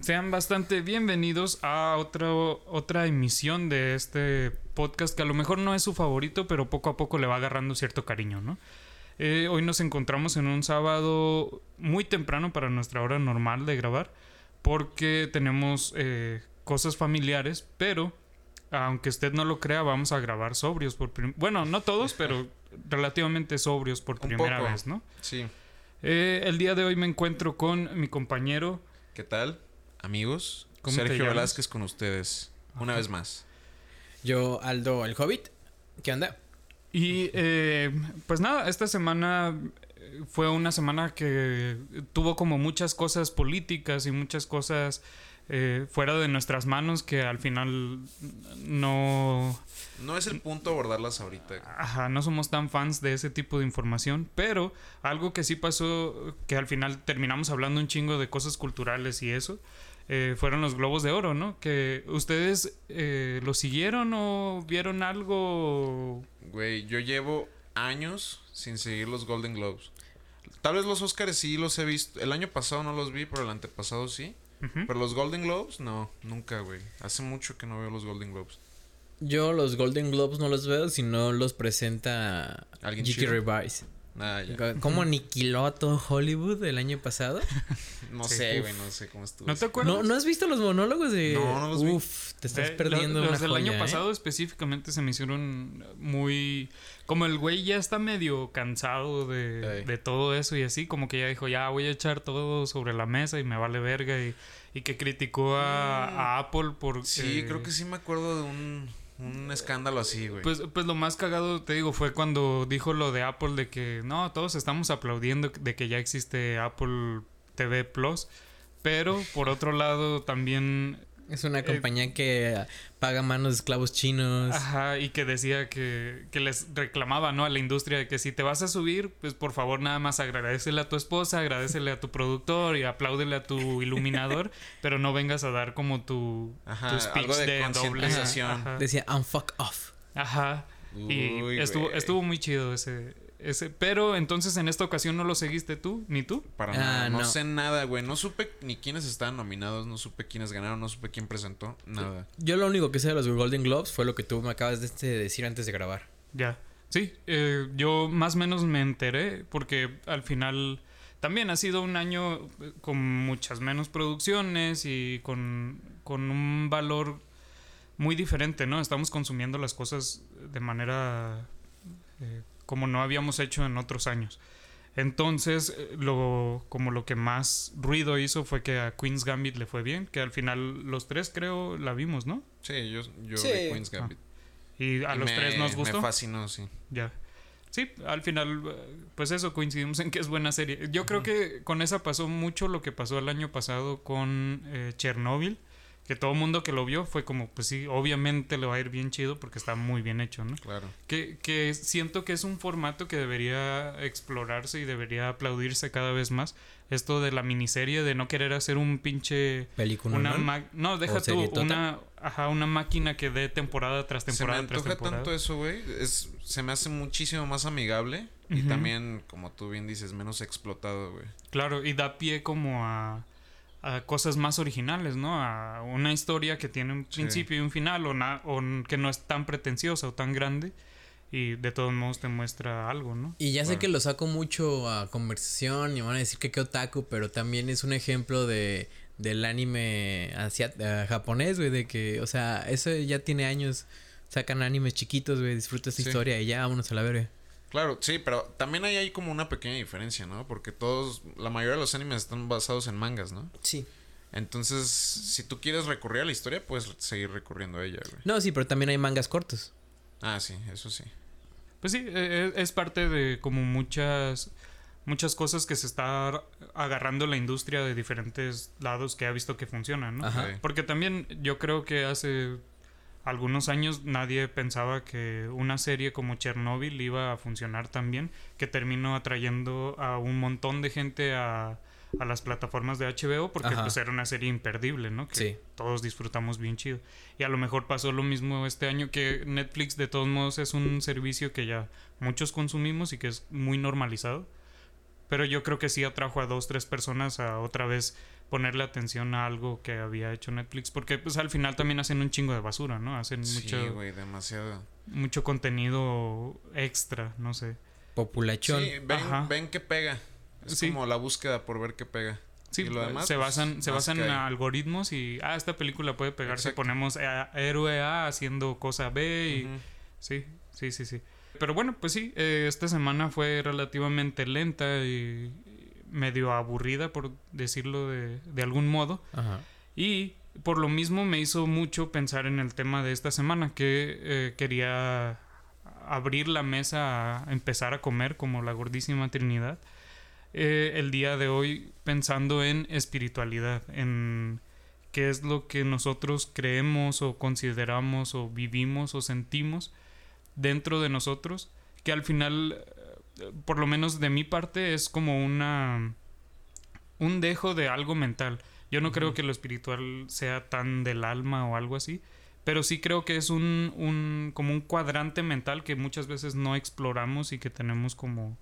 Sean bastante bienvenidos a otro, otra emisión de este podcast que a lo mejor no es su favorito, pero poco a poco le va agarrando cierto cariño, ¿no? Eh, hoy nos encontramos en un sábado muy temprano para nuestra hora normal de grabar, porque tenemos eh, cosas familiares, pero aunque usted no lo crea, vamos a grabar sobrios por Bueno, no todos, pero relativamente sobrios por Un primera poco. vez, ¿no? Sí. Eh, el día de hoy me encuentro con mi compañero. ¿Qué tal, amigos? ¿Cómo te Sergio? Velázquez con ustedes. Una vez más. Yo, Aldo el Hobbit. ¿Qué onda? Y eh, pues nada, esta semana eh, fue una semana que tuvo como muchas cosas políticas y muchas cosas eh, fuera de nuestras manos que al final no, No es el punto abordarlas ahorita. ajá, no somos tan fans de ese tipo de información, pero algo que sí pasó, que al final terminamos hablando un chingo de cosas culturales y eso, eh, fueron los Globos de Oro, ¿no? Que ustedes eh, lo siguieron o vieron algo Güey, yo llevo años sin seguir los Golden Globes. Tal vez los Oscars sí los he visto. El año pasado no los vi, pero el antepasado sí. Pero los Golden Globes, no, nunca, güey. Hace mucho que no veo los Golden Globes. Yo los Golden Globes no los veo si no los presenta ¿Alguien? Revise. Ya. ¿Cómo aniquiló a todo Hollywood el año pasado? No Sí, sé, güey, no sé cómo estuvo. ¿No te acuerdas? ¿No, ¿No has visto los monólogos de.? No, no los vi. Uf, te estás Eh, perdiendo lo- una Los del joya, año ¿eh? pasado específicamente se me hicieron muy... Como el güey ya está medio cansado de, de todo eso y así, como que ya dijo, ya voy a echar todo sobre la mesa y me vale verga y, y que criticó a, a Apple por... Mm. Sí, eh, creo que sí me acuerdo de un, un escándalo así, güey. Pues, pues lo más cagado, te digo, fue cuando dijo lo de Apple de que no, todos estamos aplaudiendo de que ya existe Apple TV Plus, pero por otro lado también Es una Eh, compañía que paga manos de esclavos chinos. Ajá, y que decía que, que les reclamaba, ¿no? A la industria de que si te vas a subir, pues por favor nada más agradecele a tu esposa, agradecele a tu productor y apláudele a tu iluminador, pero no vengas a dar como tu, Ajá, tu speech algo de de, doble. Ajá. Decía, I'm fuck off. Ajá. Y Uy, estuvo, güey. estuvo muy chido ese, ese. Pero entonces en esta ocasión no lo seguiste tú, ni tú. Para Ah, nada, no, no. sé nada, güey. No supe ni quiénes estaban nominados, no supe quiénes ganaron, no supe quién presentó, nada. Yo lo único que sé de los Golden Globes fue lo que tú me acabas de este, decir antes de grabar. Ya. Sí, eh, yo más o menos me enteré porque al final también ha sido un año eh, con muchas menos producciones y con, con un valor muy diferente, ¿no? Estamos consumiendo las cosas de manera eh, como no habíamos hecho en otros años. Entonces, eh, lo, como lo que más ruido hizo fue que a Queen's Gambit le fue bien, que al final los tres creo la vimos, ¿no? Sí, yo, yo Sí. vi Queen's Gambit. Y a Y los me- tres nos gustó. Me fascinó, sí. Ya. Sí, al final, eh, pues eso, coincidimos en que es buena serie. Yo creo que con esa pasó mucho lo que pasó el año pasado con eh, Chernobyl, que todo el mundo que lo vio fue como, pues sí, obviamente le va a ir bien chido porque está muy bien hecho, ¿no? Claro. Que, que siento que es un formato que debería explorarse y debería aplaudirse cada vez más. Esto de la miniserie, de no querer hacer un pinche... Película. Una ¿no? ma- no, deja ¿O tú, serietota? una, ajá, una máquina que dé temporada tras Se me temporada tras antoja temporada. tanto eso, güey. Es, se me hace muchísimo más amigable. Y también, como tú bien dices, menos explotado, güey. Claro, y da pie como a, a cosas más originales, ¿no? A una historia que tiene un Sí. principio y un final, o, na- o n- que no es tan pretenciosa o tan grande, y de todos modos te muestra algo, ¿no? Y ya sé que lo saco mucho a conversación y van a decir que qué otaku, pero también es un ejemplo de del anime asia- eh, japonés, güey, de que, o sea, eso ya tiene años. Sacan animes chiquitos, güey, disfruta esta Sí. historia y ya vámonos a la verga. Claro, sí, pero también ahí hay como una pequeña diferencia, ¿no? Porque todos, la mayoría de los animes están basados en mangas, ¿no? Sí. Entonces, si tú quieres recurrir a la historia, puedes seguir recurriendo a ella, güey. No, sí, pero también hay mangas cortos. Ah, sí, eso sí. Pues sí, eh, es parte de como muchas muchas cosas que se está agarrando la industria de diferentes lados que ha visto que funcionan, ¿no? Ajá. Porque también yo creo que hace algunos años nadie pensaba que una serie como Chernobyl iba a funcionar tan bien, que terminó atrayendo a un montón de gente a, a las plataformas de HBO porque Ajá. pues era una serie imperdible, ¿no? Que Sí. todos disfrutamos bien chido. Y a lo mejor pasó lo mismo este año que Netflix de todos modos es un servicio que ya muchos consumimos y que es muy normalizado. Pero yo creo que sí atrajo a dos, tres personas a otra vez ponerle atención a algo que había hecho Netflix. Porque pues al final también hacen un chingo de basura, ¿no? Hacen Sí, mucho, güey, demasiado. mucho contenido extra, no sé. Populachón. Sí, ven, Ajá. ven que pega. Es Sí. como la búsqueda por ver qué pega. Sí, Y lo demás, se pues, basan, se basan en algoritmos y, ah, esta película puede pegar si Exacto. ponemos a héroe A haciendo cosa B y... Sí, sí, sí, sí. Pero bueno, pues sí, eh, esta semana fue relativamente lenta y medio aburrida, por decirlo de, de algún modo. Ajá. Y por lo mismo me hizo mucho pensar en el tema de esta semana, que eh, quería abrir la mesa a empezar a comer como la gordísima Trinidad. Eh, el día de hoy pensando en espiritualidad, en qué es lo que nosotros creemos o consideramos o vivimos o sentimos dentro de nosotros, que al final, por lo menos de mi parte, es como una un dejo de algo mental. Yo no creo que lo espiritual sea tan del alma o algo así, pero sí creo que es un, un como un cuadrante mental que muchas veces no exploramos y que tenemos como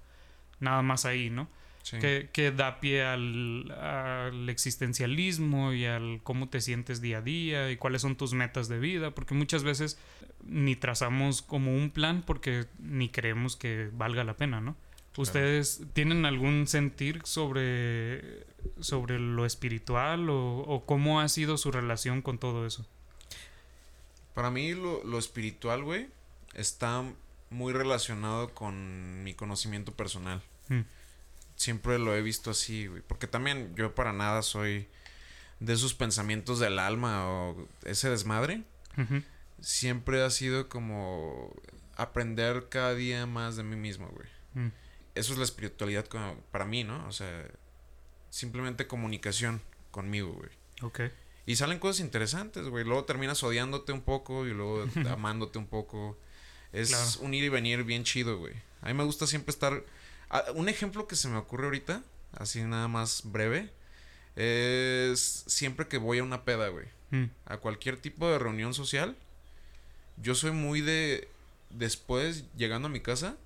nada más ahí, ¿no? Sí. que, que da pie al, al existencialismo y al cómo te sientes día a día y cuáles son tus metas de vida, porque muchas veces ni trazamos como un plan porque ni creemos que valga la pena, ¿no? ¿Ustedes tienen algún sentir sobre, sobre lo espiritual o, o cómo ha sido su relación con todo eso? Para mí lo, lo espiritual, güey, está muy relacionado con mi conocimiento personal. Mm. Siempre lo he visto así, güey. Porque también yo para nada soy de esos pensamientos del alma o ese desmadre. Siempre ha sido como aprender cada día más de mí mismo, güey. Mm. Eso es la espiritualidad como- para mí, ¿no? O sea, simplemente comunicación conmigo, güey. Ok. Y salen cosas interesantes, güey. Luego terminas odiándote un poco y luego amándote un poco. Es Claro. un ir y venir bien chido, güey. A mí me gusta siempre estar... Ah, un ejemplo que se me ocurre ahorita, así nada más breve, es siempre que voy a una peda, güey. Mm. A cualquier tipo de reunión social, yo soy muy de... Después, llegando a mi casa,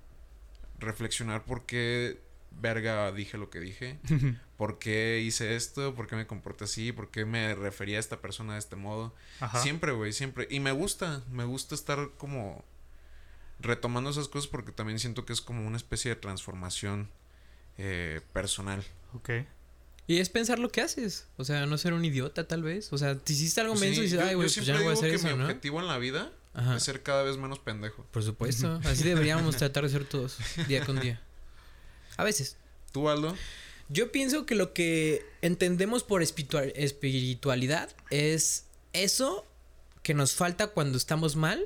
reflexionar por qué verga dije lo que dije. ¿Por qué hice esto? ¿Por qué me comporté así? ¿Por qué me refería a esta persona de este modo? Ajá. Siempre, güey, siempre. Y me gusta, me gusta estar como retomando esas cosas porque también siento que es como una especie de transformación eh, personal. Ok. Y es pensar lo que haces. O sea, no ser un idiota, tal vez. O sea, te hiciste algo Pues menso sí, y dices, yo- ay, güey, pues ya no voy a hacer que eso, mi ¿no? objetivo en la vida Ajá. es ser cada vez menos pendejo. Por supuesto. Así deberíamos tratar de ser todos, día con día. A veces. ¿Tú, Aldo? Yo pienso que lo que entendemos por espiritual- espiritualidad es eso que nos falta cuando estamos mal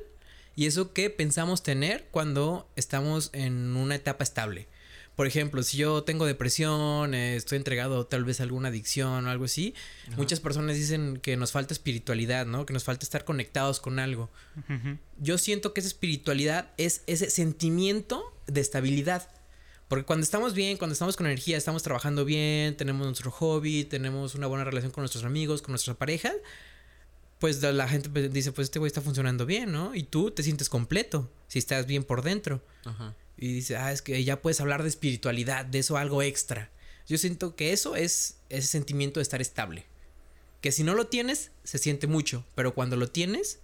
y eso que pensamos tener cuando estamos en una etapa estable. Por ejemplo, si yo tengo depresión, eh, estoy entregado tal vez a alguna adicción o algo así, muchas personas dicen que nos falta espiritualidad, ¿no? Que nos falta estar conectados con algo. Yo siento que esa espiritualidad es ese sentimiento de estabilidad. Porque cuando estamos bien, cuando estamos con energía, estamos trabajando bien, tenemos nuestro hobby, tenemos una buena relación con nuestros amigos, con nuestra pareja, pues la gente pues, dice, pues este güey está funcionando bien, ¿no? Y tú te sientes completo, si estás bien por dentro. Ajá. Y dices, ah, es que ya puedes hablar de espiritualidad, de eso algo extra. Yo siento que eso es ese sentimiento de estar estable. Que si no lo tienes, se siente mucho, pero cuando lo tienes,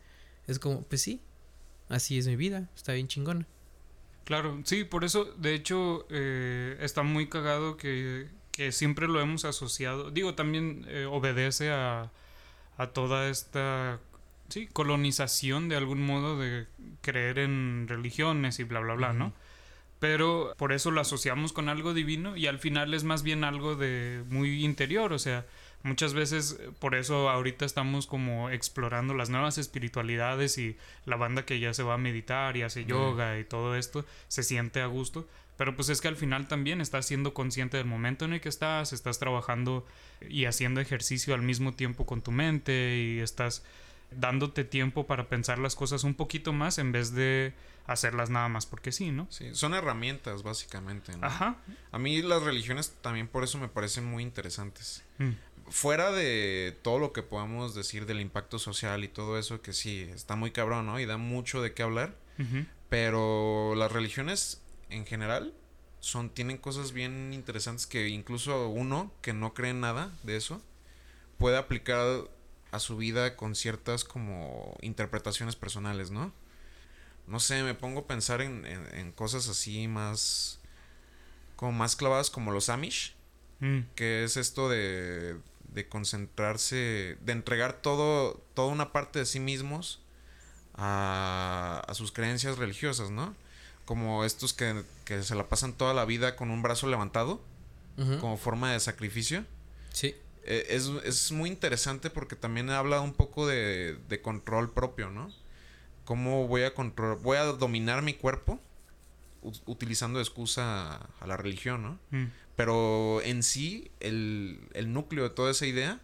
es como, pues sí, así es mi vida, está bien chingona. Claro, sí, por eso, de hecho, eh, está muy cagado que, que siempre lo hemos asociado. Digo, también eh, obedece a, a toda esta, sí, colonización de algún modo de creer en religiones y bla, bla, bla, ¿no? Pero por eso lo asociamos con algo divino y al final es más bien algo de muy interior, o sea, muchas veces eh, por eso ahorita estamos como explorando las nuevas espiritualidades y la banda que ya se va a meditar y hace Mm. yoga y todo esto se siente a gusto, pero pues es que al final también estás siendo consciente del momento en el que estás, estás trabajando y haciendo ejercicio al mismo tiempo con tu mente y estás dándote tiempo para pensar las cosas un poquito más en vez de hacerlas nada más porque sí, ¿no? Sí, son herramientas, básicamente. ¿no? Ajá. A mí las religiones también por eso me parecen muy interesantes. Mm. Fuera de todo lo que podamos decir del impacto social y todo eso, que sí, está muy cabrón, ¿no? Y da mucho de qué hablar. Pero las religiones en general son, tienen cosas bien interesantes que incluso uno que no cree en nada de eso, puede aplicar a su vida con ciertas como interpretaciones personales, ¿no? No sé, me pongo a pensar en, en, en cosas así más como más clavadas como los Amish, Mm, que es esto de, de concentrarse, de entregar todo, toda una parte de sí mismos a, a sus creencias religiosas, ¿no? Como estos que, que se la pasan toda la vida con un brazo levantado, como forma de sacrificio. Sí. Eh, es, es muy interesante porque también habla un poco de, de control propio, ¿no? Cómo voy a control, voy a dominar mi cuerpo utilizando de excusa a, la religión, ¿no? mm, Pero en sí, el, el núcleo de toda esa idea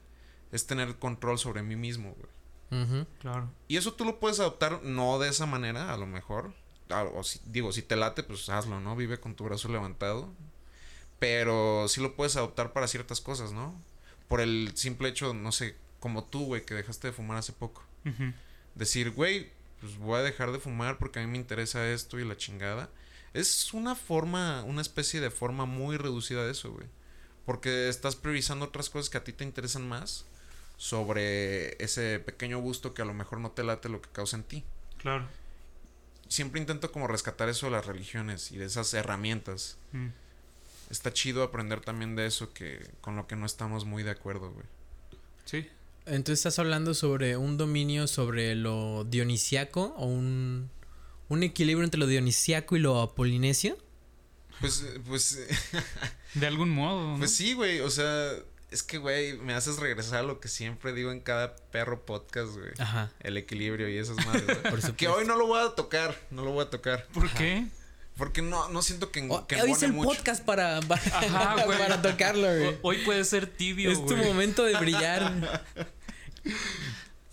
es tener control sobre mí mismo, güey. Claro. Y eso tú lo puedes adoptar no de esa manera, a lo mejor. Ah, O si- digo, si te late, pues hazlo, ¿no? Vive con tu brazo levantado. Pero sí lo puedes adoptar para ciertas cosas, ¿no? Por el simple hecho, no sé, como tú, güey, que dejaste de fumar hace poco. Decir, güey, pues voy a dejar de fumar porque a mí me interesa esto y la chingada. Es una forma, una especie de forma muy reducida de eso, güey. Porque estás priorizando otras cosas que a ti te interesan más sobre ese pequeño gusto que a lo mejor no te late lo que causa en ti. Claro. Siempre intento como rescatar eso de las religiones y de esas herramientas. Mm, Está chido aprender también de eso que con lo que no estamos muy de acuerdo, güey. Sí. Entonces estás hablando sobre un dominio sobre lo dionisiaco o un, un equilibrio entre lo dionisiaco y lo apolinesio. Pues, pues, De algún modo. ¿no? pues sí, güey. O sea, es que, güey, me haces regresar a lo que siempre digo en cada perro podcast, güey. Ajá. El equilibrio y esas madres, güey. Por Que hoy no lo voy a tocar, no lo voy a tocar. ¿Por Ajá. qué? Porque no, no siento que, Oh, que hoy es el mucho. podcast para, para, Ajá, güey. para tocarlo, güey. Hoy puede ser tibio, Es tu momento de brillar.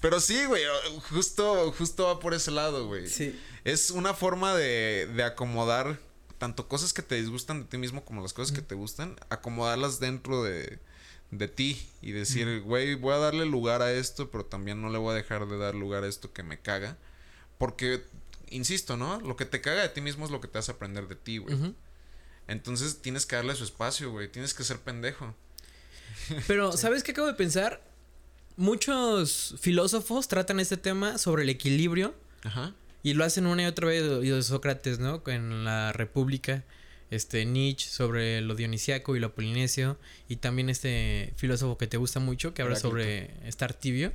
Pero sí, güey, justo, justo va por ese lado, güey. Sí. Es una forma de, de acomodar tanto cosas que te disgustan de ti mismo como las cosas que te gustan, acomodarlas dentro de, de ti y decir, güey, voy a darle lugar a esto, pero también no le voy a dejar de dar lugar a esto que me caga. Porque, insisto, ¿no? Lo que te caga de ti mismo es lo que te hace aprender de ti, güey. Entonces tienes que darle su espacio, güey. Tienes que ser pendejo. Pero, ¿sabes qué acabo de pensar? Muchos filósofos tratan este tema sobre el equilibrio Ajá. y lo hacen una y otra vez. Y de Sócrates, ¿no? En la República. Este Nietzsche sobre lo dionisiaco y lo polinesio. Y también este filósofo que te gusta mucho que habla Heráclito. sobre estar tibio.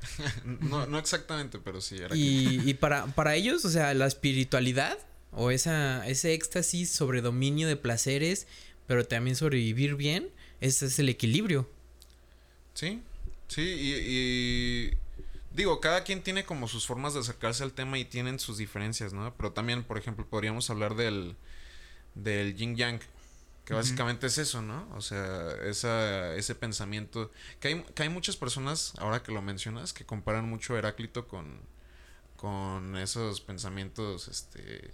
No, no exactamente, pero sí. Y, y para, para ellos, o sea, la espiritualidad o esa, ese éxtasis sobre dominio de placeres, pero también sobre vivir bien, ese es el equilibrio. Sí, sí, y, y digo, cada quien tiene como sus formas de acercarse al tema y tienen sus diferencias, ¿no? Pero también, por ejemplo, podríamos hablar del, del yin yang, que básicamente es eso, ¿no? O sea, esa, ese pensamiento, que hay, que hay muchas personas, ahora que lo mencionas, que comparan mucho Heráclito con, con esos pensamientos, este,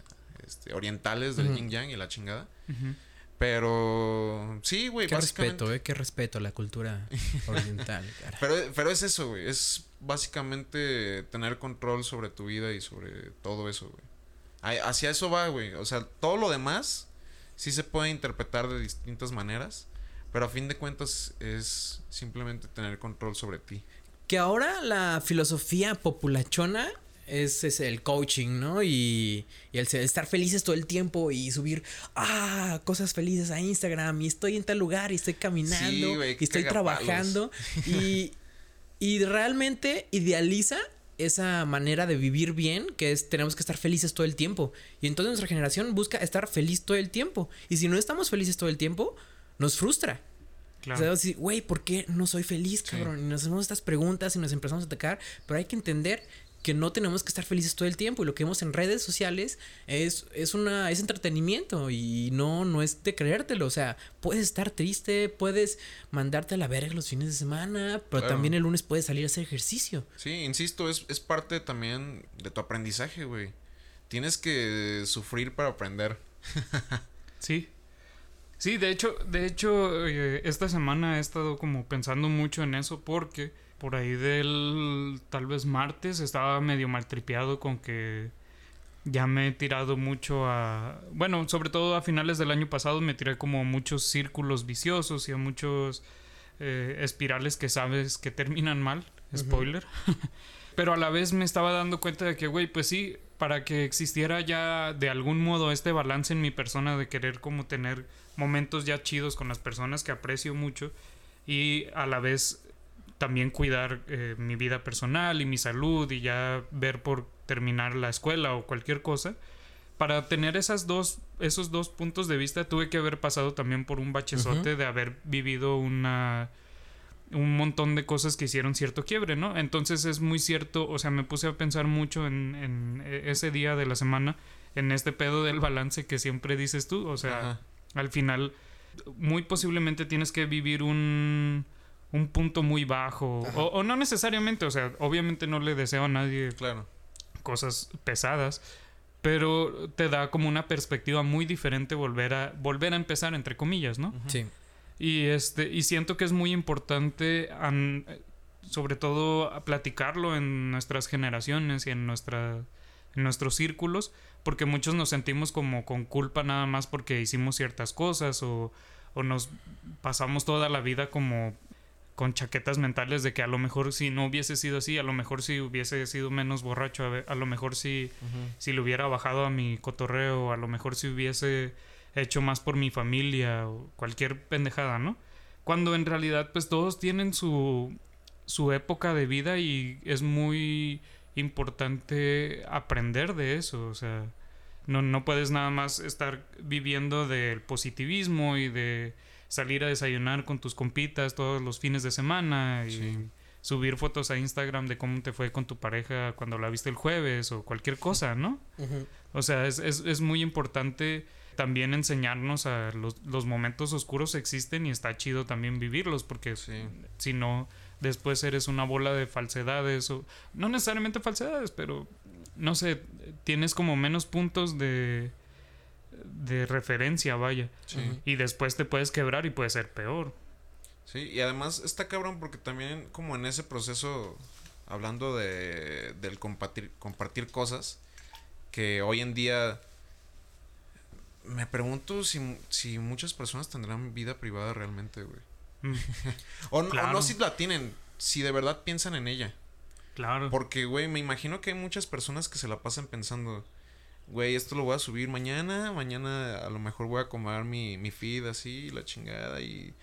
este orientales del Ujú. yin yang y la chingada. Ujú. Pero sí, güey, Qué básicamente. respeto, ¿eh? Qué respeto a la cultura oriental, cara. Pero, pero es eso, güey. Es básicamente tener control sobre tu vida y sobre todo eso, güey. Hacia eso va, güey. O sea, todo lo demás sí se puede interpretar de distintas maneras. Pero a fin de cuentas es simplemente tener control sobre ti. Que ahora la filosofía populachona es, es el coaching, ¿no? Y, y el estar felices todo el tiempo y subir ah, cosas felices a Instagram y estoy en tal lugar y estoy caminando Sí, y estoy trabajando y, y realmente idealiza esa manera de vivir bien, que es tenemos que estar felices todo el tiempo. Y entonces nuestra generación busca estar feliz todo el tiempo. Y si no estamos felices todo el tiempo, nos frustra. Claro. O sea, güey, ¿por qué no soy feliz, Sí. cabrón? Y nos hacemos estas preguntas y nos empezamos a atacar, pero hay que entender que no tenemos que estar felices todo el tiempo y lo que vemos en redes sociales es, es una es entretenimiento y no no es de creértelo, o sea, puedes estar triste, puedes mandarte a la verga los fines de semana, pero Claro. también el lunes puedes salir a hacer ejercicio. Sí, insisto, es, es parte también de tu aprendizaje, güey. Tienes que sufrir para aprender. Sí. Sí, de hecho, de hecho, eh, esta semana he estado como pensando mucho en eso porque por ahí del tal vez martes estaba medio maltripeado con que ya me he tirado mucho a... Bueno, sobre todo a finales del año pasado me tiré como a muchos círculos viciosos y a muchos eh, espirales que sabes que terminan mal, spoiler. Pero a la vez me estaba dando cuenta de que, güey, pues sí, para que existiera ya de algún modo este balance en mi persona de querer como tener momentos ya chidos con las personas que aprecio mucho y a la vez también cuidar eh, mi vida personal y mi salud y ya ver por terminar la escuela o cualquier cosa. Para tener esas dos, esos dos puntos de vista tuve que haber pasado también por un bachezote de haber vivido una un montón de cosas que hicieron cierto quiebre, ¿no? Entonces es muy cierto, o sea, me puse a pensar mucho en, en ese día de la semana, en este pedo del balance que siempre dices tú, o sea, al final muy posiblemente tienes que vivir un, un punto muy bajo, o, o, no necesariamente, o sea, obviamente no le deseo a nadie claro. cosas pesadas, pero te da como una perspectiva muy diferente volver a volver a empezar entre comillas, ¿no? Sí. Y este y siento que es muy importante an, sobre todo a platicarlo en nuestras generaciones y en nuestra en nuestros círculos, porque muchos nos sentimos como con culpa nada más porque hicimos ciertas cosas o, o nos pasamos toda la vida como con chaquetas mentales de que a lo mejor si no hubiese sido así, a lo mejor si hubiese sido menos borracho, a, ver, a lo mejor si, uh -huh. si le hubiera bajado a mi cotorreo, a lo mejor si hubiese hecho más por mi familia o cualquier pendejada, ¿no? Cuando en realidad pues todos tienen su, su época de vida y es muy importante aprender de eso, o sea, no, no puedes nada más estar viviendo del positivismo y de salir a desayunar con tus compitas todos los fines de semana y sí. subir fotos a Instagram de cómo te fue con tu pareja cuando la viste el jueves o cualquier cosa, ¿no? Uh -huh. O sea, es, es, es, muy importante también enseñarnos a los, los, momentos oscuros existen y está chido también vivirlos porque sí. si no, después eres una bola de falsedades o no necesariamente falsedades, pero no sé, tienes como menos puntos de de referencia, vaya. Sí. Y después te puedes quebrar y puede ser peor. Sí, y además está cabrón porque también como en ese proceso, hablando de del compartir, compartir cosas, que hoy en día me pregunto si, si muchas personas tendrán vida privada realmente, güey. Mm. o, no, claro. o no si la tienen, si de verdad piensan en ella. Claro. Porque, güey, me imagino que hay muchas personas que se la pasan pensando, güey, esto lo voy a subir mañana, mañana a lo mejor voy a acomodar mi, mi feed así, la chingada y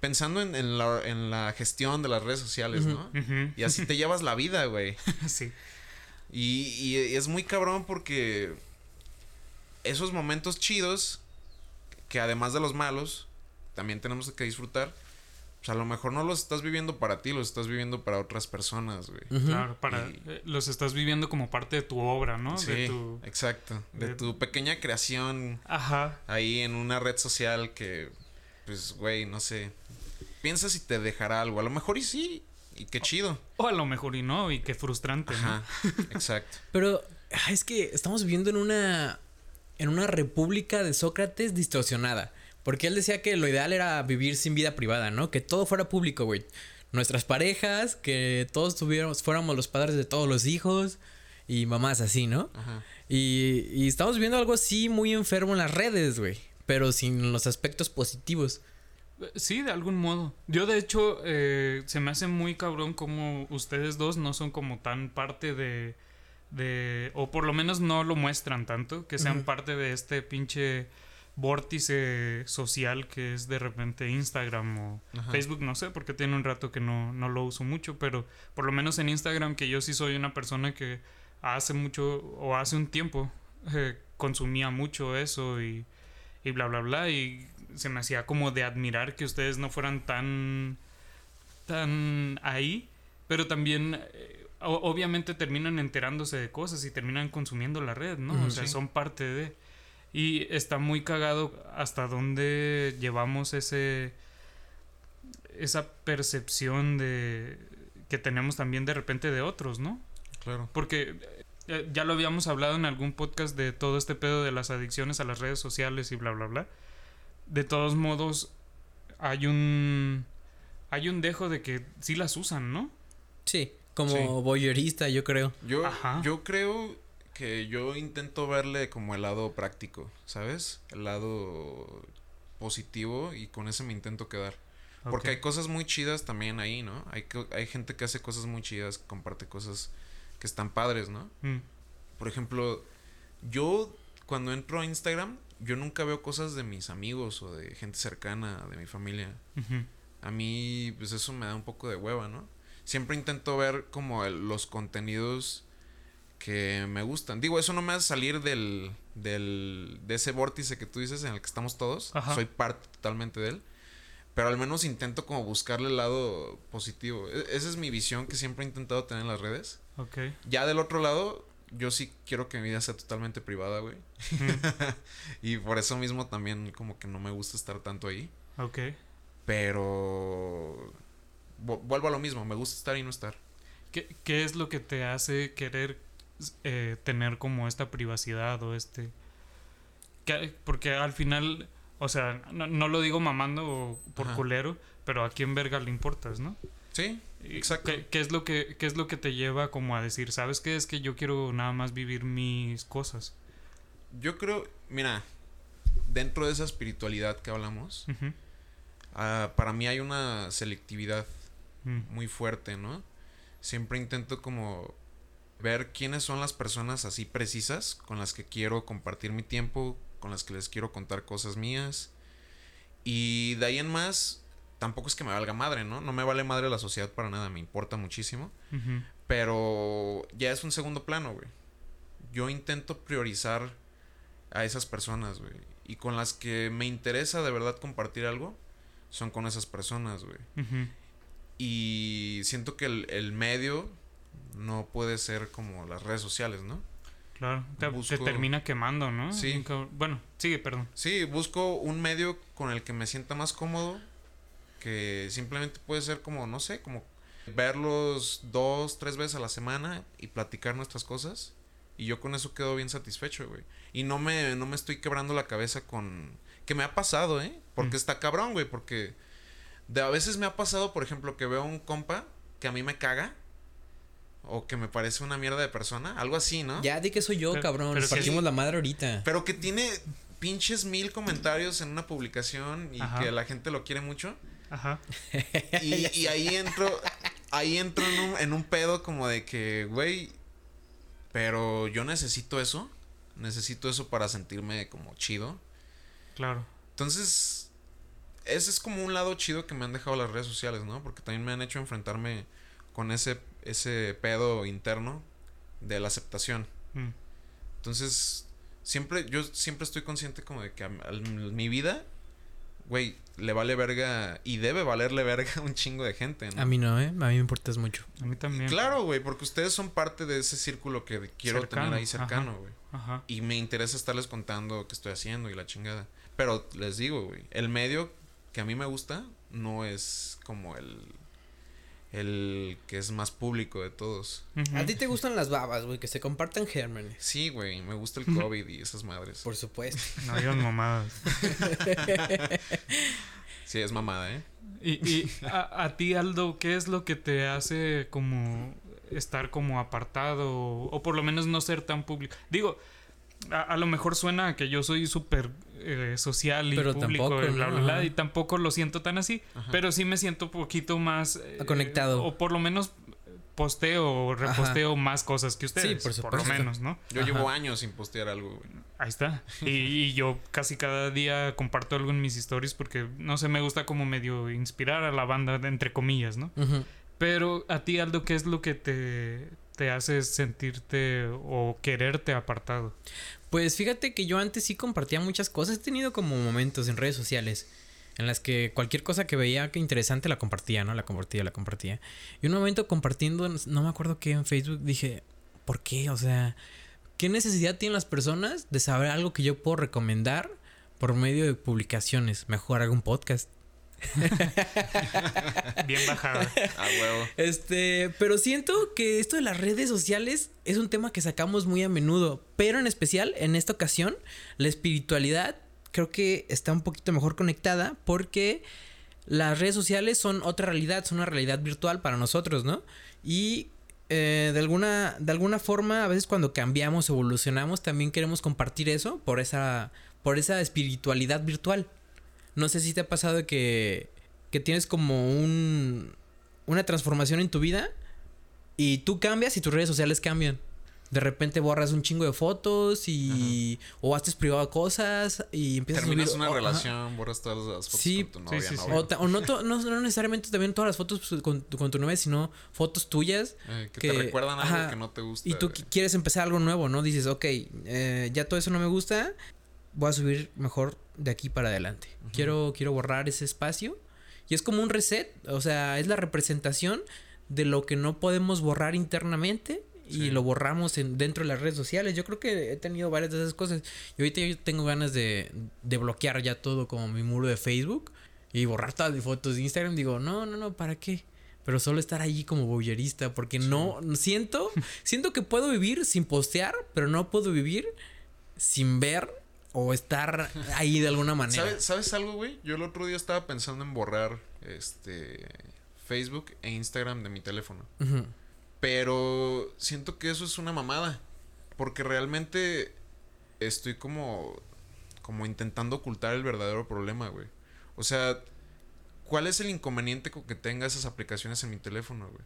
pensando en, en, la, en la gestión de las redes sociales, ¿no? Uh -huh. Y así te llevas la vida, güey. sí. Y, y, es muy cabrón porque esos momentos chidos, que además de los malos, también tenemos que disfrutar. Pues a lo mejor no los estás viviendo para ti, los estás viviendo para otras personas, güey. Uh -huh. Claro, para, y, eh, los estás viviendo como parte de tu obra, ¿no? Sí, de tu, exacto. De, de, tu pequeña creación. Ajá. Ahí en una red social que, pues, güey, no sé. Piensa si te dejará algo. A lo mejor y sí. Y qué chido. O a lo mejor y no. Y qué frustrante, Ajá, ¿no? exacto. Pero es que estamos viviendo en una. En una república de Sócrates distorsionada. Porque él decía que lo ideal era vivir sin vida privada, ¿no? Que todo fuera público, güey. Nuestras parejas, que todos tuviéramos, fuéramos los padres de todos los hijos y mamás así, ¿no? Ajá. Y, y estamos viendo algo así muy enfermo en las redes, güey. Pero sin los aspectos positivos. Sí, de algún modo. Yo de hecho eh, se me hace muy cabrón como ustedes dos no son como tan parte de... de o por lo menos no lo muestran tanto, que sean uh -huh. parte de este pinche vórtice social que es de repente Instagram o Ajá. Facebook, no sé, porque tiene un rato que no, no lo uso mucho, pero por lo menos en Instagram, que yo sí soy una persona que hace mucho o hace un tiempo eh, consumía mucho eso y, y bla, bla, bla, y se me hacía como de admirar que ustedes no fueran tan, tan ahí, pero también... Eh, obviamente terminan enterándose de cosas y terminan consumiendo la red, ¿no? Uh -huh, o sea, sí. son parte de... Y está muy cagado hasta dónde llevamos ese esa percepción de que tenemos también de repente de otros, ¿no? Claro. Porque eh, ya lo habíamos hablado en algún podcast de todo este pedo de las adicciones a las redes sociales y bla bla bla. De todos modos hay un hay un dejo de que sí las usan, ¿no? Sí, como sí. voyeurista, yo creo. Yo Ajá. yo creo que yo intento verle como el lado práctico, ¿sabes? El lado positivo y con ese me intento quedar. Porque hay cosas muy chidas también ahí, ¿no? Hay, co- hay gente que hace cosas muy chidas, que comparte cosas que están padres, ¿no? Mm, Por ejemplo, yo cuando entro a Instagram, yo nunca veo cosas de mis amigos o de gente cercana, de mi familia. A mí, pues eso me da un poco de hueva, ¿no? Siempre intento ver como el- los contenidos que me gustan. Digo, eso no me hace salir del, del, de ese vórtice que tú dices en el que estamos todos. Ajá. Soy parte totalmente de él. Pero al menos intento como buscarle el lado positivo. E- esa es mi visión que siempre he intentado tener en las redes. Ok. Ya del otro lado, yo sí quiero que mi vida sea totalmente privada, güey. Mm, Y por eso mismo también como que no me gusta estar tanto ahí. ok. Pero... vu- Vuelvo a lo mismo, me gusta estar y no estar. ¿Qué, qué es lo que te hace querer eh, tener como esta privacidad o este... que- porque al final, o sea, no, no lo digo mamando o por Ajá. culero, pero a quién verga le importas, ¿no? Sí, Exacto. ¿Qué, qué es lo que, ¿Qué es lo que te lleva como a decir, sabes qué? Es que yo quiero nada más vivir mis cosas. yo creo, mira, dentro de esa espiritualidad que hablamos, ah, para mí hay una selectividad mm, muy fuerte, ¿no? Siempre intento como ver quiénes son las personas así precisas con las que quiero compartir mi tiempo, con las que les quiero contar cosas mías. Y de ahí en más, tampoco es que me valga madre, ¿no? No me vale madre la sociedad para nada, me importa muchísimo. Pero ya es un segundo plano, güey. Yo intento priorizar a esas personas, güey. Y con las que me interesa de verdad compartir algo, son con esas personas, güey. Y siento que el, el medio no puede ser como las redes sociales, ¿no? Claro, te, termina quemando, ¿no? Sí. Bueno, sigue, perdón. Sí, busco un medio con el que me sienta más cómodo, que simplemente puede ser como, no sé, como verlos dos, tres veces a la semana y platicar nuestras cosas. Y yo con eso quedo bien satisfecho, güey. Y no me, no me estoy quebrando la cabeza con... Que me ha pasado, ¿eh? Porque Mm. está cabrón, güey. Porque de a veces me ha pasado, por ejemplo, que veo un compa que a mí me caga. O que me parece una mierda de persona. Algo así, ¿no? Ya di que soy yo, Pero- cabrón. pero sí. partimos la madre ahorita. Pero que tiene pinches mil comentarios en una publicación y Ajá. que la gente lo quiere mucho. Ajá. Y, y ahí entro, ahí entro en un, en un pedo como de que, güey, pero yo necesito eso. Necesito eso para sentirme como chido. Claro. Entonces, ese es como un lado chido que me han dejado las redes sociales, ¿no? Porque también me han hecho enfrentarme con ese, ese pedo interno de la aceptación. Mm, Entonces, siempre, yo siempre estoy consciente como de que a, a mi vida, güey, le vale verga y debe valerle verga a un chingo de gente, ¿no? A mí no, ¿eh? A mí me importas mucho. A mí también. Claro, güey, porque ustedes son parte de ese círculo que quiero Cercano, tener ahí cercano, güey. Ajá. Y me interesa estarles contando qué estoy haciendo y la chingada. Pero les digo, güey, el medio que a mí me gusta no es como el el que es más público de todos. A ti te gustan las babas, güey, que se compartan gérmenes. Sí, güey, me gusta el COVID y esas madres. Por supuesto. No digas mamadas. Sí, es mamada, ¿eh? Y, y a, a ti, Aldo, ¿qué es lo que te hace como estar como apartado o, o por lo menos no ser tan público? Digo, a, a lo mejor suena a que yo soy súper eh, social y Pero público tampoco, y bla, ¿no? bla, bla, y tampoco lo siento tan así, Ajá. pero sí me siento un poquito más... eh, Conectado. O por lo menos posteo o reposteo más cosas que ustedes. por por, lo supuesto. menos, ¿no? Yo Ajá. llevo años sin postear algo, güey. Ahí está. Y, y yo casi cada día comparto algo en mis stories porque, no sé, me gusta como medio inspirar a la banda, entre comillas, ¿no? Pero a ti, Aldo, ¿qué es lo que te, te hace sentirte o quererte apartado? Pues fíjate que yo antes sí compartía muchas cosas. He tenido como momentos en redes sociales en las que cualquier cosa que veía que interesante la compartía, ¿no? La compartía, la compartía. Y un momento compartiendo, no me acuerdo qué, en Facebook dije, ¿por qué? O sea, ¿qué necesidad tienen las personas de saber algo que yo puedo recomendar por medio de publicaciones? Mejor hago un podcast. Bien bajada. A huevo. Este, pero siento que esto de las redes sociales es un tema que sacamos muy a menudo, pero en especial en esta ocasión la espiritualidad creo que está un poquito mejor conectada porque las redes sociales son otra realidad, son una realidad virtual para nosotros, ¿no? Y eh, de alguna de alguna forma a veces cuando cambiamos, evolucionamos, también queremos compartir eso por esa por esa espiritualidad virtual. No sé si te ha pasado que que tienes como un una transformación en tu vida y tú cambias y tus redes sociales cambian. De repente borras un chingo de fotos y o haces privado cosas y empiezas Terminas a subir una ajá. relación, borras todas las fotos Sí, con tu novia, sí. O, no, to- no, no necesariamente también todas las fotos pues, con, tu- con tu novia, sino fotos tuyas. Eh, que, que- te recuerdan algo ajá, que no te gusta. Y tú quieres empezar algo nuevo, ¿no? Dices, ok, eh, ya todo eso no me gusta, voy a subir mejor de aquí para adelante. quiero, quiero borrar ese espacio. Y es como un reset, o sea, es la representación de lo que no podemos borrar internamente. Y lo borramos en, dentro de las redes sociales. Yo creo que he tenido varias de esas cosas. Y ahorita yo tengo ganas de, de bloquear ya todo como mi muro de Facebook. Y borrar todas mis fotos de Instagram. Digo, no, no, no, ¿para qué? Pero solo estar ahí como voyerista. Porque no, siento, siento que puedo vivir sin postear, pero no puedo vivir sin ver o estar ahí de alguna manera. ¿Sabes, ¿Sabes algo, güey? Yo el otro día estaba pensando en borrar este Facebook e Instagram de mi teléfono. Pero siento que eso es una mamada. Porque realmente estoy como. como intentando ocultar el verdadero problema, güey. O sea, ¿cuál es el inconveniente con que tenga esas aplicaciones en mi teléfono, güey?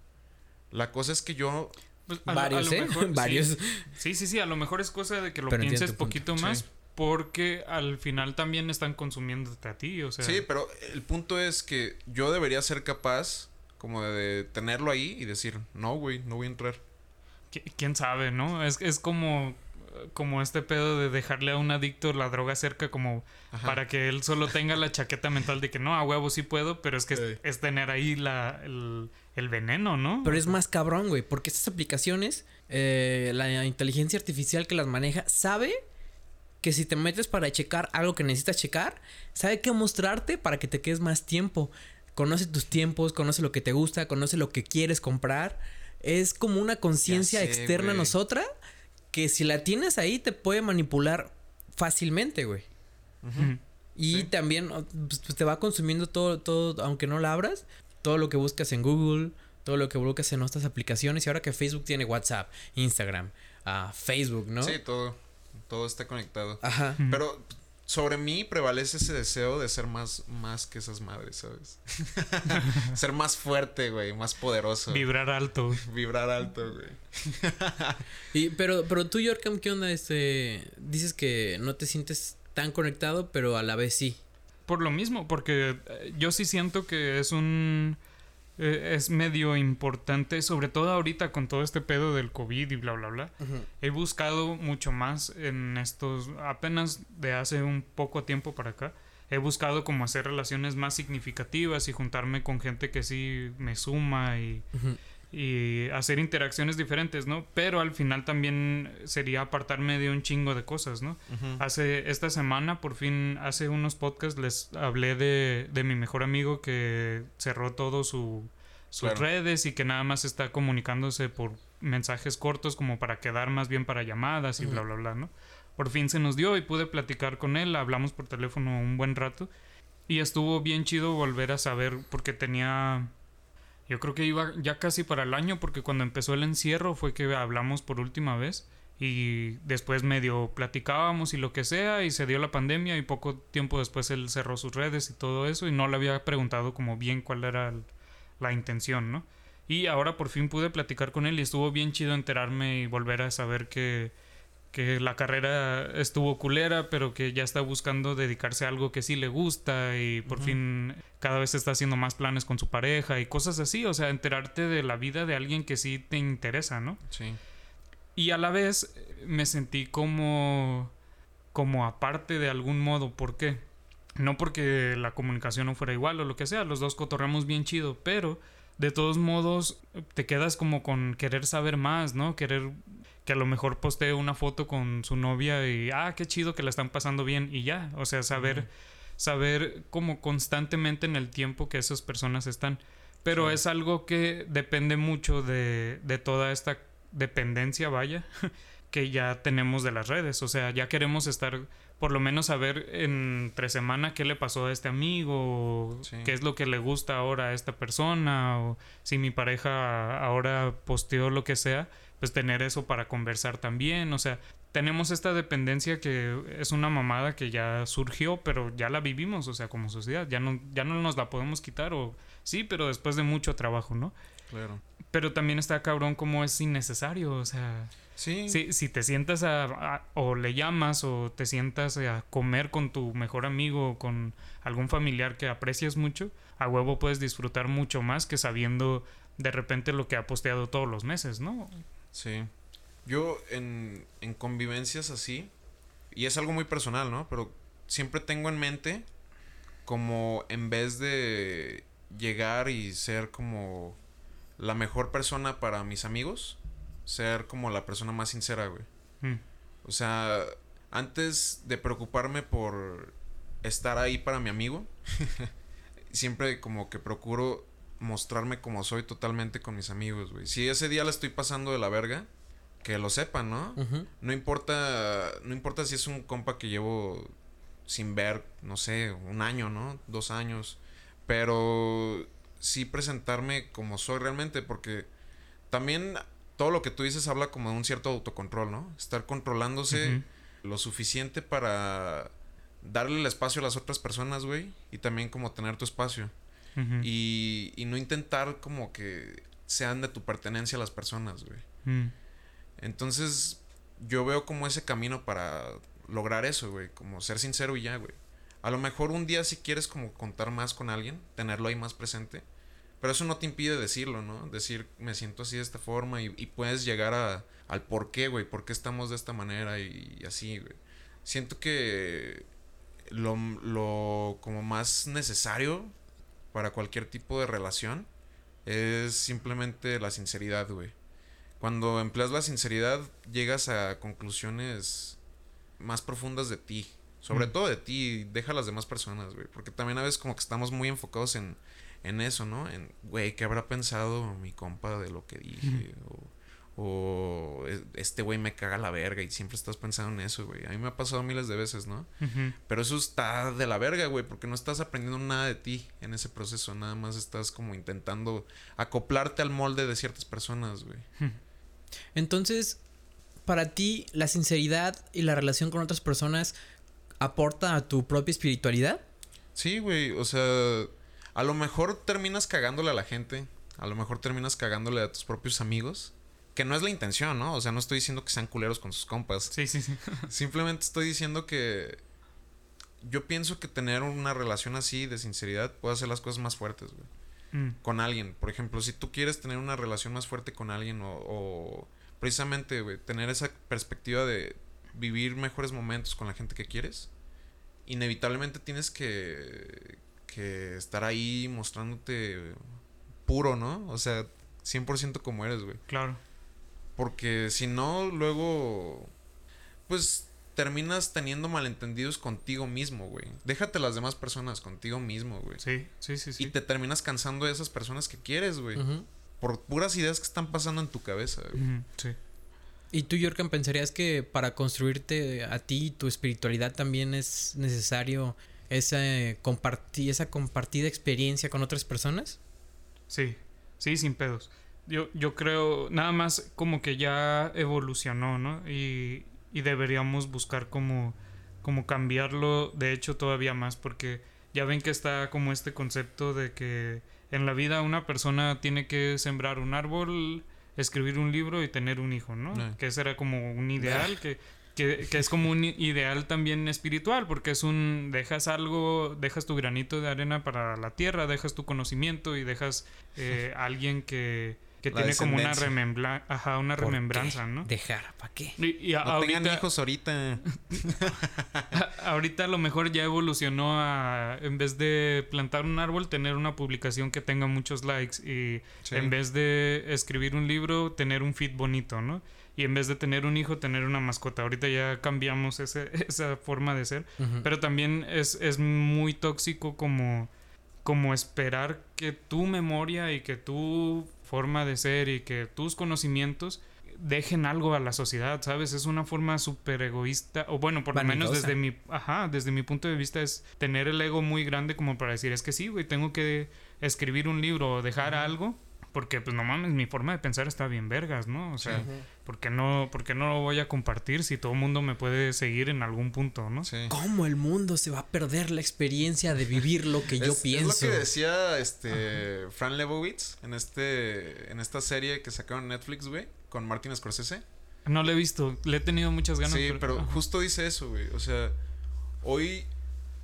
La cosa es que yo. Pues, a lo- a Varios, lo ¿eh? mejor. Varios. Sí, sí, sí, a lo mejor es cosa de que lo Pero pienses punto. poquito Sí. Porque al final también están consumiéndote a ti, o sea, Sí, pero el punto es que yo debería ser capaz como de tenerlo ahí y decir, no, güey, no voy a entrar. qui- quién sabe, ¿no? Es, es como como este pedo de dejarle a un adicto la droga cerca como Ajá. para que él solo tenga la chaqueta mental de que no, a huevo sí puedo, pero es que es tener ahí la, el, el veneno, ¿no? Pero es más cabrón, güey, porque estas aplicaciones, eh, la inteligencia artificial que las maneja, sabe que si te metes para checar algo que necesitas checar, sabe qué mostrarte para que te quedes más tiempo. Conoce tus tiempos, conoce lo que te gusta, conoce lo que quieres comprar. Es como una conciencia externa a güey. nosotras que si la tienes ahí te puede manipular fácilmente, güey. Y Sí. también pues, pues, te va consumiendo todo, todo, aunque no la abras, todo lo que buscas en Google, todo lo que buscas en otras aplicaciones. Y ahora que Facebook tiene WhatsApp, Instagram, ah, Facebook, ¿no? Sí, todo. Todo está conectado. Ajá. Pero sobre mí prevalece ese deseo de ser más, más que esas madres, ¿sabes? ser más fuerte, güey, más poderoso. Vibrar alto. Vibrar alto, güey. Y, pero, pero tú, Yorkam, ¿qué onda? Este, dices que no te sientes tan conectado, pero a la vez sí. Por lo mismo, porque eh, yo sí siento que es un... eh, es medio importante, sobre todo ahorita con todo este pedo del COVID y bla, bla, bla. He buscado mucho más en estos, apenas de hace un poco tiempo para acá. He buscado como hacer relaciones más significativas y juntarme con gente que sí me suma y. y hacer interacciones diferentes, ¿no? Pero al final también sería apartarme de un chingo de cosas, ¿no? Hace esta semana, por fin, hace unos podcasts les hablé de, de mi mejor amigo que cerró todo su sus Claro. redes y que nada más está comunicándose por mensajes cortos como para quedar más bien para llamadas y bla bla bla, ¿no? Por fin se nos dio y pude platicar con él, hablamos por teléfono un buen rato y estuvo bien chido volver a saber porque tenía yo creo que iba ya casi para el año porque cuando empezó el encierro fue que hablamos por última vez y después medio platicábamos y lo que sea y se dio la pandemia y poco tiempo después él cerró sus redes y todo eso y no le había preguntado como bien cuál era la intención, ¿no? Y ahora por fin pude platicar con él y estuvo bien chido enterarme y volver a saber que, que la carrera estuvo culera, pero que ya está buscando dedicarse a algo que sí le gusta y por fin cada vez está haciendo más planes con su pareja y cosas así, o sea, enterarte de la vida de alguien que sí te interesa, ¿no? Sí. Y a la vez eh, me sentí como como aparte de algún modo, ¿por qué? No porque la comunicación no fuera igual o lo que sea, los dos cotorreamos bien chido, pero de todos modos te quedas como con querer saber más, ¿no? Querer que a lo mejor postee una foto con su novia y ah, qué chido que la están pasando bien y ya, o sea, saber saber como constantemente en el tiempo que esas personas están. Pero Sí. es algo que depende mucho de, de toda esta dependencia, vaya, que ya tenemos de las redes. O sea, ya queremos estar, por lo menos saber entre semana qué le pasó a este amigo, o Sí. qué es lo que le gusta ahora a esta persona, o si mi pareja ahora posteó lo que sea, pues tener eso para conversar también. O sea, tenemos esta dependencia que es una mamada que ya surgió, pero ya la vivimos, o sea, como sociedad, ya no, ya no nos la podemos quitar, o sí, pero después de mucho trabajo, ¿no? Claro. Pero también está cabrón como es innecesario, o sea, Sí. si, si te sientas a, a- o le llamas o te sientas a comer con tu mejor amigo o con algún familiar que aprecias mucho, a huevo puedes disfrutar mucho más que sabiendo de repente lo que ha posteado todos los meses, ¿no? Sí. Yo en, en convivencias así, y es algo muy personal, ¿no? Pero siempre tengo en mente como en vez de llegar y ser como la mejor persona para mis amigos, ser como la persona más sincera, güey. Mm, O sea, antes de preocuparme por estar ahí para mi amigo, siempre como que procuro mostrarme como soy totalmente con mis amigos, güey. Si ese día la estoy pasando de la verga, que lo sepan, ¿no? No importa, no importa si es un compa que llevo sin ver, no sé, un año, ¿no? Dos años. Pero sí presentarme como soy realmente, porque también todo lo que tú dices habla como de un cierto autocontrol, ¿no? Estar controlándose lo suficiente para darle el espacio a las otras personas, güey, y también como tener tu espacio. Y, y no intentar como que sean de tu pertenencia las personas, güey. Mm, Entonces, yo veo como ese camino para lograr eso, güey. Como ser sincero y ya, güey. A lo mejor un día si quieres como contar más con alguien, tenerlo ahí más presente. Pero eso no te impide decirlo, ¿no? Decir, me siento así de esta forma y, y puedes llegar a, al por qué, güey. ¿Por qué estamos de esta manera y, y así, güey? Siento que lo, lo como más necesario para cualquier tipo de relación es simplemente la sinceridad, güey. Cuando empleas la sinceridad, llegas a conclusiones más profundas de ti. Sobre Mm. todo de ti, deja a las demás personas, güey. Porque también a veces como que estamos muy enfocados en, en eso, ¿no? En, güey, ¿qué habrá pensado mi compa de lo que dije? O, o, "Es- este güey me caga la verga y siempre estás pensando en eso, güey. A mí me ha pasado miles de veces, ¿no? Pero eso está de la verga, güey, porque no estás aprendiendo nada de ti en ese proceso. Nada más estás como intentando acoplarte al molde de ciertas personas, güey. Entonces, para ti, la sinceridad y la relación con otras personas aporta a tu propia espiritualidad. Sí, güey, o sea, a lo mejor terminas cagándole a la gente, a lo mejor terminas cagándole a tus propios amigos, que no es la intención, ¿no? O sea, no estoy diciendo que sean culeros con sus compas. Sí, sí, sí. Simplemente estoy diciendo que yo pienso que tener una relación así de sinceridad puede hacer las cosas más fuertes, güey. Mm, Con alguien, por ejemplo, si tú quieres tener una relación más fuerte con alguien o, o precisamente, güey, tener esa perspectiva de vivir mejores momentos con la gente que quieres, inevitablemente tienes que, que estar ahí mostrándote puro, ¿no? O sea, 100% como eres, güey. claro. Porque si no, luego, pues terminas teniendo malentendidos contigo mismo, güey. Déjate las demás personas contigo mismo, güey. Sí, sí, sí, sí. Y te terminas cansando de esas personas que quieres, güey. Por puras ideas que están pasando en tu cabeza, güey. Sí. Y tú, Yorkan, pensarías que para construirte a ti tu espiritualidad también es necesario esa, compartir, esa compartida experiencia con otras personas? Sí, sí, sin pedos. Yo, yo creo, nada más como que ya evolucionó, ¿no? Y, y deberíamos buscar como, como cambiarlo, de hecho, todavía más, porque ya ven que está como este concepto de que en la vida una persona tiene que sembrar un árbol, escribir un libro y tener un hijo, ¿no? Eh. Que ese era como un ideal que... Que, que es como un ideal también espiritual, porque es un, dejas algo, dejas tu granito de arena para la tierra, dejas tu conocimiento y dejas eh, alguien que, que La tiene como una, remembla ajá, una ¿Por remembranza, qué? ¿no? Dejar, ¿para qué? Y, y a- No tengan ahorita, hijos ahorita. ahorita a lo mejor ya evolucionó a, en vez de plantar un árbol, tener una publicación que tenga muchos likes y Sí. en vez de escribir un libro, tener un feed bonito, ¿no? Y en vez de tener un hijo, tener una mascota. Ahorita ya cambiamos ese- esa forma de ser. Pero también es, es muy tóxico como, como esperar que tu memoria y que tu forma de ser y que tus conocimientos dejen algo a la sociedad, ¿sabes? Es una forma súper egoísta, o bueno, por lo menos desde mi, ajá, desde mi punto de vista es tener el ego muy grande como para decir, es que sí, güey, tengo que escribir un libro o dejar algo Porque, pues no mames, mi forma de pensar está bien vergas, ¿no? O sea, ¿por, qué no, ¿por qué no lo voy a compartir si todo el mundo me puede seguir en algún punto, ¿no? Sí. ¿Cómo el mundo se va a perder la experiencia de vivir lo que yo Es- pienso? Es lo que decía este Fran Lebowitz en este en esta serie que sacaron en Netflix, güey, con Martin Scorsese. No lo he visto, le he tenido muchas ganas. Sí, pero ajá. justo dice eso, güey. O sea, hoy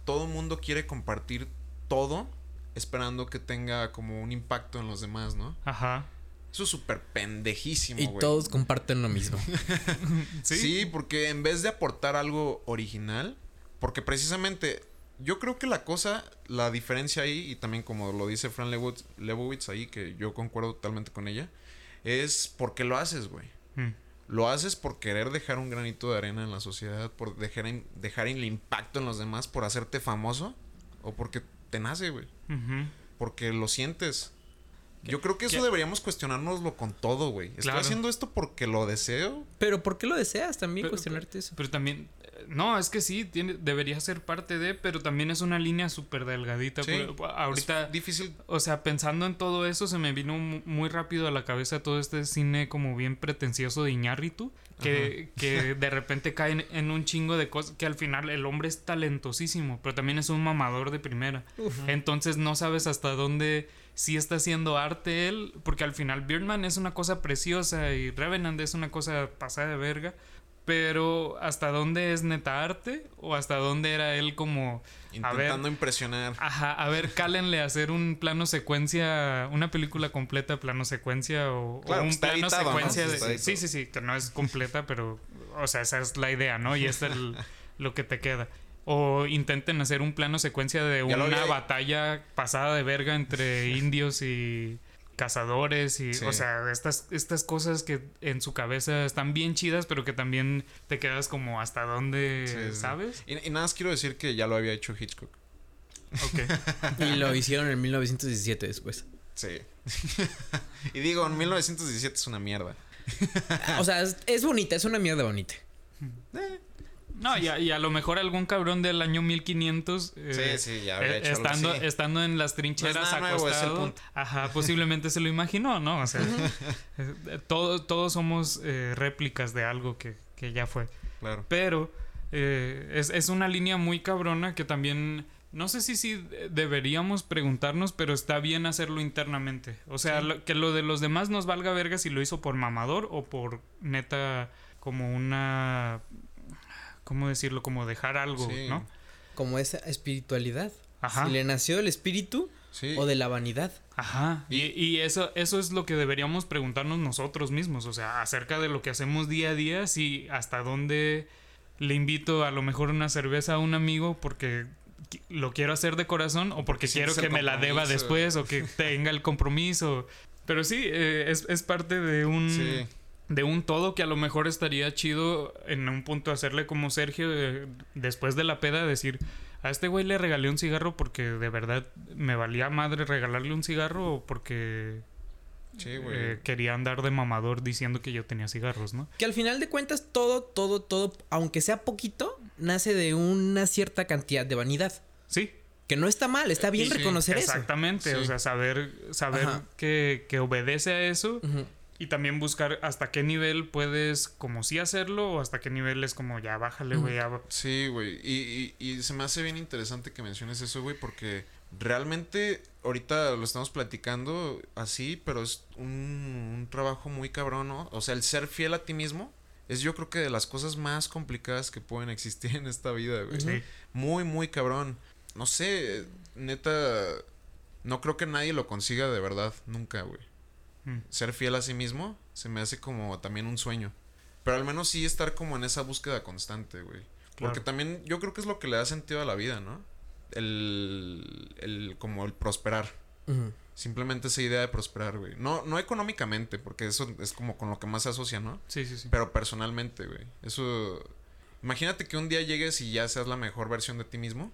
todo el mundo quiere compartir todo esperando que tenga como un impacto en los demás, ¿no? Ajá. Eso es súper pendejísimo, y todos comparten lo mismo. Sí. Sí, porque en vez de aportar algo original, porque precisamente yo creo que la cosa, la diferencia ahí, y también como lo dice Fran Lebowitz, Lebowitz ahí, que yo concuerdo totalmente con ella, es porque lo haces, güey. Mm. Lo haces por querer dejar un granito de arena en la sociedad, por dejar, en- dejar el impacto en los demás, por hacerte famoso, o porque te nace, güey. Porque lo sientes. Yo creo que eso ¿Qué? deberíamos cuestionárnoslo con todo, güey. ¿Estoy Claro. haciendo esto porque lo deseo? Pero ¿por qué lo deseas también Pero- cuestionarte eso? Pero también, no, es que sí, tiene, debería ser parte de, pero también es una línea súper delgadita. Sí. Ahorita, Es difícil o sea, pensando en todo eso, se me vino mu- muy rápido a la cabeza todo este cine como bien pretencioso de Iñárritu, que, que de repente cae en, en un chingo de cosas, que al final el hombre es talentosísimo, pero también es un mamador de primera. Entonces no sabes hasta dónde sí está haciendo arte él, porque al final Birdman es una cosa preciosa y Revenant es una cosa pasada de verga, pero hasta dónde es neta arte o hasta dónde era él como a ver, intentando impresionar. ajá, a ver, cálenle a hacer un plano secuencia, una película completa plano secuencia o, o Claro, un está plano editado, ¿no? secuencia de sí, sí, sí, que no es completa, pero o sea, esa es la idea, ¿no? Y es el, lo que te queda. O intenten hacer un plano secuencia de Ya una batalla pasada de verga entre indios y cazadores y Sí. o sea estas estas cosas que en su cabeza están bien chidas pero que también te quedas como hasta dónde Sí, sí. sabes Y, y nada más quiero decir que ya lo había hecho Hitchcock. Ok. Y lo hicieron en 1917 después. Sí. y digo, en 1917 es una mierda. O sea, es, es bonita, es una mierda bonita. No, y a, y a lo mejor algún cabrón del año 1500. eh, Sí, sí, ya había eh, hecho algo estando, estando en las trincheras No nuevo, acostado. Ajá, posiblemente se lo imaginó, ¿no? O sea, eh, todos, todos somos eh, réplicas de algo que, que ya fue. Claro. Pero eh, es, es una línea muy cabrona que también. No sé si sí deberíamos preguntarnos, pero está bien hacerlo internamente. O sea, Sí. lo- que lo de los demás nos valga verga si lo hizo por mamador o por neta como una... ¿Cómo decirlo? Como dejar algo, Sí. ¿no? Como esa espiritualidad. Ajá. Si le nació del espíritu Sí. o de la vanidad. Ajá. Y, y eso, eso es lo que deberíamos preguntarnos nosotros mismos. O sea, acerca de lo que hacemos día a día, si hasta dónde le invito a lo mejor una cerveza a un amigo porque lo quiero hacer de corazón o porque quiero que me la deba después o que tenga el compromiso. Pero sí, eh, es, es parte de un... Sí. De un todo que a lo mejor estaría chido en un punto hacerle como Sergio eh, después de la peda decir a este güey le regalé un cigarro porque de verdad me valía madre regalarle un cigarro o porque Sí, güey. eh, quería andar de mamador diciendo que yo tenía cigarros, ¿no? Que al final de cuentas todo, todo, todo, aunque sea poquito, nace de una cierta cantidad de vanidad. Sí. Que no está mal, está bien Sí, reconocer eso. Exactamente, Sí. o sea, saber, saber que, que obedece a eso. Y también buscar hasta qué nivel puedes como sí hacerlo o hasta qué nivel es como ya bájale, güey, ya Sí, güey. Y, y, y se me hace bien interesante que menciones eso, güey, porque realmente ahorita lo estamos platicando así, pero es un, un trabajo muy cabrón, ¿no? O sea, el ser fiel a ti mismo es yo creo que de las cosas más complicadas que pueden existir en esta vida, güey. Sí. Muy, muy cabrón. No sé, neta, no creo que nadie lo consiga de verdad, nunca, güey. Mm. Ser fiel a sí mismo se me hace como también un sueño. Pero al menos sí estar como en esa búsqueda constante, güey. Porque también yo creo que es lo que le da sentido a la vida, ¿no? El, el como el prosperar. Simplemente esa idea de prosperar, güey. No, no económicamente, porque eso es como con lo que más se asocia, ¿no? Sí, sí, sí. Pero personalmente, güey. Eso... Imagínate que un día llegues y ya seas la mejor versión de ti mismo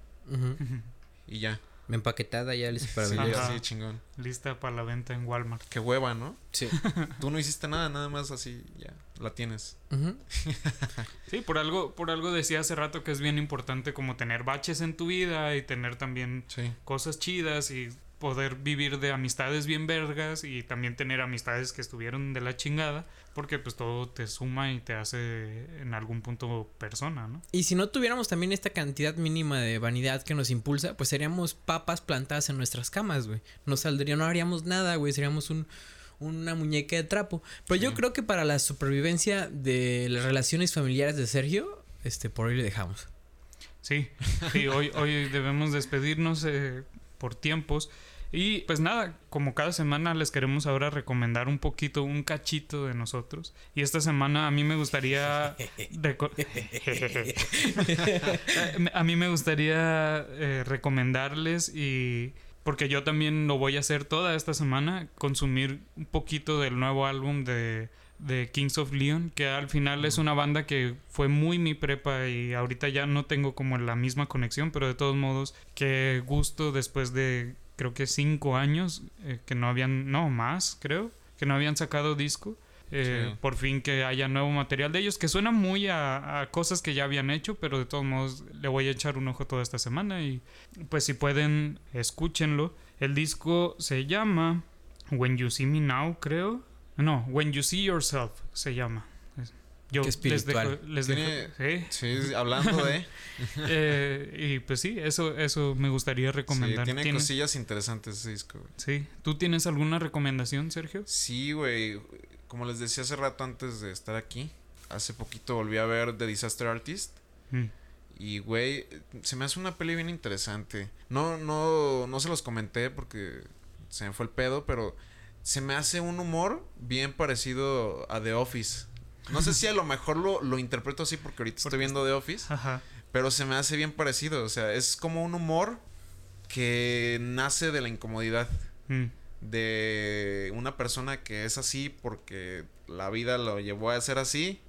y ya. Empaquetada ya lista para Sí, vender. Así chingón. Lista para la venta en Walmart. Qué hueva, ¿no? Sí. Tú no hiciste nada, nada más así, ya. La tienes. Ujú. Sí, por algo, por algo decía hace rato que es bien importante como tener baches en tu vida y tener también Sí. cosas chidas y poder vivir de amistades bien vergas y también tener amistades que estuvieron de la chingada, porque pues todo te suma y te hace en algún punto persona, ¿no? Y si no tuviéramos también esta cantidad mínima de vanidad que nos impulsa, pues seríamos papas plantadas en nuestras camas, güey. No saldría, no haríamos nada, güey. Seríamos un, una muñeca de trapo. Pero yo creo que para la supervivencia de las relaciones familiares de Sergio, este, por hoy le dejamos. Sí, sí, hoy, hoy debemos despedirnos eh, por tiempos. Y pues nada, como cada semana les queremos ahora recomendar un poquito, un cachito de nosotros. Y esta semana a mí me gustaría... a mí me gustaría eh, recomendarles y... Porque yo también lo voy a hacer toda esta semana, consumir un poquito del nuevo álbum de de Kings of Leon, que al final es una banda que fue muy mi prepa y ahorita ya no tengo como la misma conexión, pero de todos modos, qué gusto después de creo que cinco años eh, que no habían, no más creo, que no habían sacado disco. Eh, por fin que haya nuevo material de ellos que suena muy a, a, cosas que ya habían hecho pero de todos modos le voy a echar un ojo toda esta semana y pues si pueden escúchenlo el disco se llama When You See Me Now creo no, When You See Yourself se llama. Yo espiritual. les dejo, les dejo ¿sí? hablando de... eh, y pues sí, eso, eso me gustaría recomendar. Sí, tiene cosillas interesantes ese disco. Güey. Sí. ¿Tú tienes alguna recomendación, Sergio? Sí, güey. Como les decía hace rato antes de estar aquí, hace poquito volví a ver The Disaster Artist. Mm. Y, güey, se me hace una peli bien interesante. No, no, no se los comenté porque se me fue el pedo, pero se me hace un humor bien parecido a The Office. No sé si a lo mejor lo, lo interpreto así porque ahorita estoy viendo The Office. Ajá. Pero se me hace bien parecido. O sea, es como un humor que nace de la incomodidad. Mm. De una persona que es así porque la vida lo llevó a ser así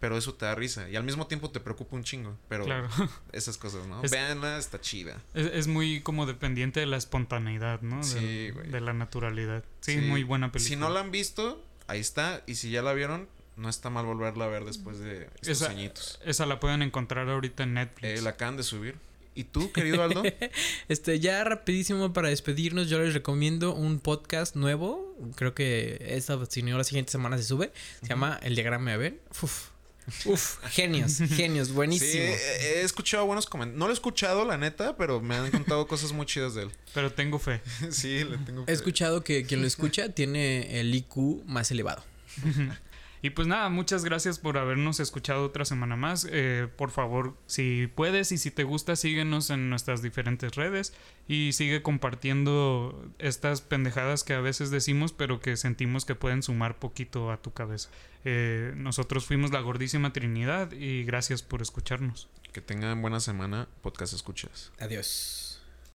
pero eso te da risa. Y al mismo tiempo te preocupa un chingo. Pero claro. esas cosas, ¿no? Veanla, está chida. Es, muy como dependiente de la espontaneidad, ¿no? Sí, güey. De, la naturalidad. Sí, muy buena película. Si no la han visto, ahí está. Y si ya la vieron, no está mal volverla a ver después de estos esa, añitos. Esa la pueden encontrar ahorita en Netflix. Eh, la acaban de subir. ¿Y tú, querido Aldo? este, ya rapidísimo para despedirnos, yo les recomiendo un podcast nuevo. Creo que esta, si no, la siguiente semana se sube. Se llama El Diagrama de ver Uf, Uf, genios, genios, buenísimo. Sí, he, escuchado buenos comentarios. No lo he escuchado, la neta, pero me han contado cosas muy chidas de él. Pero tengo fe. sí, le tengo fe. He escuchado que quien lo escucha tiene el IQ más elevado. Y pues nada, muchas gracias por habernos escuchado otra semana más. Eh, por favor, si puedes y si te gusta, síguenos en nuestras diferentes redes y sigue compartiendo estas pendejadas que a veces decimos, pero que sentimos que pueden sumar poquito a tu cabeza. Eh, nosotros fuimos la gordísima Trinidad y gracias por escucharnos. Que tengan buena semana, podcast escuchas. Adiós.